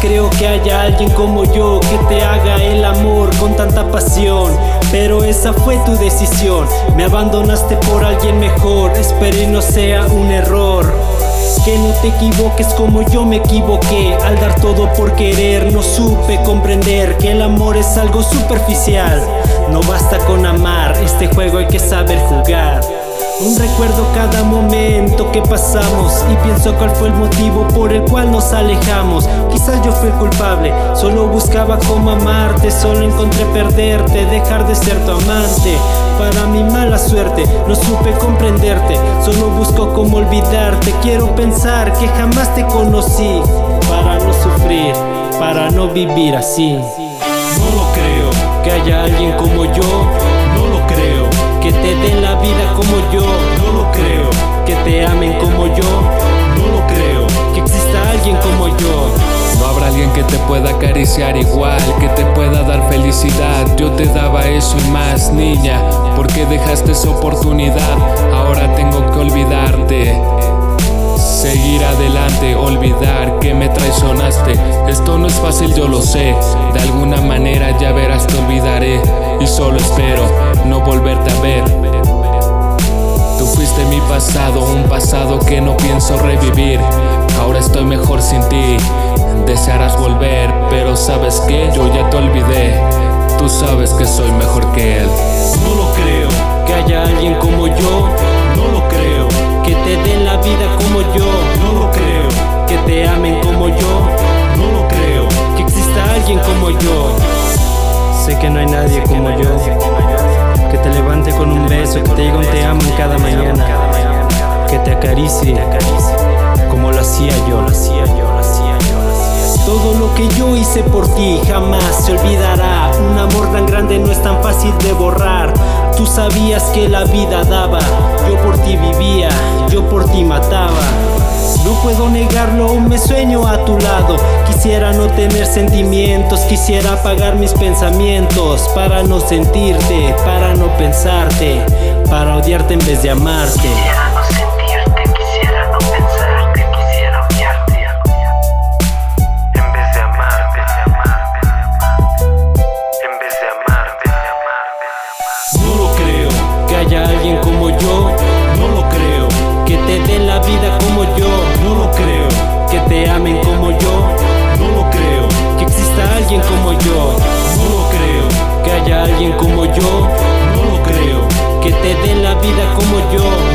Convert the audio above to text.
creo que haya alguien como yo que te haga el amor con tanta pasión. Pero esa fue tu decisión, me abandonaste por alguien mejor, espero no sea un error. Que no te equivoques como yo me equivoqué. Al dar todo por querer no supe comprender Que el amor es algo superficial. No basta con amar, este juego hay que saber jugar un recuerdo cada momento que pasamos y pienso cuál fue el motivo por el cual nos alejamos. Quizás yo fui culpable, solo buscaba cómo amarte, solo encontré perderte, dejar de ser tu amante. Para mi mala suerte, no supe comprenderte, solo busco cómo olvidarte. Quiero pensar que jamás te conocí para no sufrir, para no vivir así. No lo creo que haya alguien como yo, no lo creo que te den la vida como yo, no lo creo. Que te amen como yo, no lo creo. Que exista alguien como yo. No habrá alguien que te pueda acariciar igual, que te pueda dar felicidad. Yo te daba eso y más, niña. porque dejaste esa oportunidad? Ahora tengo que olvidarte. Seguir adelante, olvidar que me traicionaste. Esto no es fácil, yo lo sé. De alguna manera ya verás, te olvidaré. Y solo espero no volverte a ver. Tú fuiste mi pasado, un pasado que no pienso revivir. Ahora estoy mejor sin ti. Desearás volver, pero sabes que yo ya te olvidé. Tú sabes que soy mejor que él. No lo creo que haya alguien como yo. No lo creo que te den la vida como yo. No lo creo que te amen como yo. No lo creo que exista alguien como yo. Sé que no hay nadie como yo Que te levante con un beso, que te diga un te amo cada mañana. Que te acaricie como lo hacía yo. Todo lo que yo hice por ti jamás se olvidará. Un amor tan grande no es tan fácil de borrar. Tú sabías que la vida daba Yo por ti vivía, puedo negarlo, me sueño a tu lado. Quisiera no tener sentimientos, quisiera apagar mis pensamientos para no sentirte, para no pensarte, para odiarte en vez de amarte. gente de la vida como yo.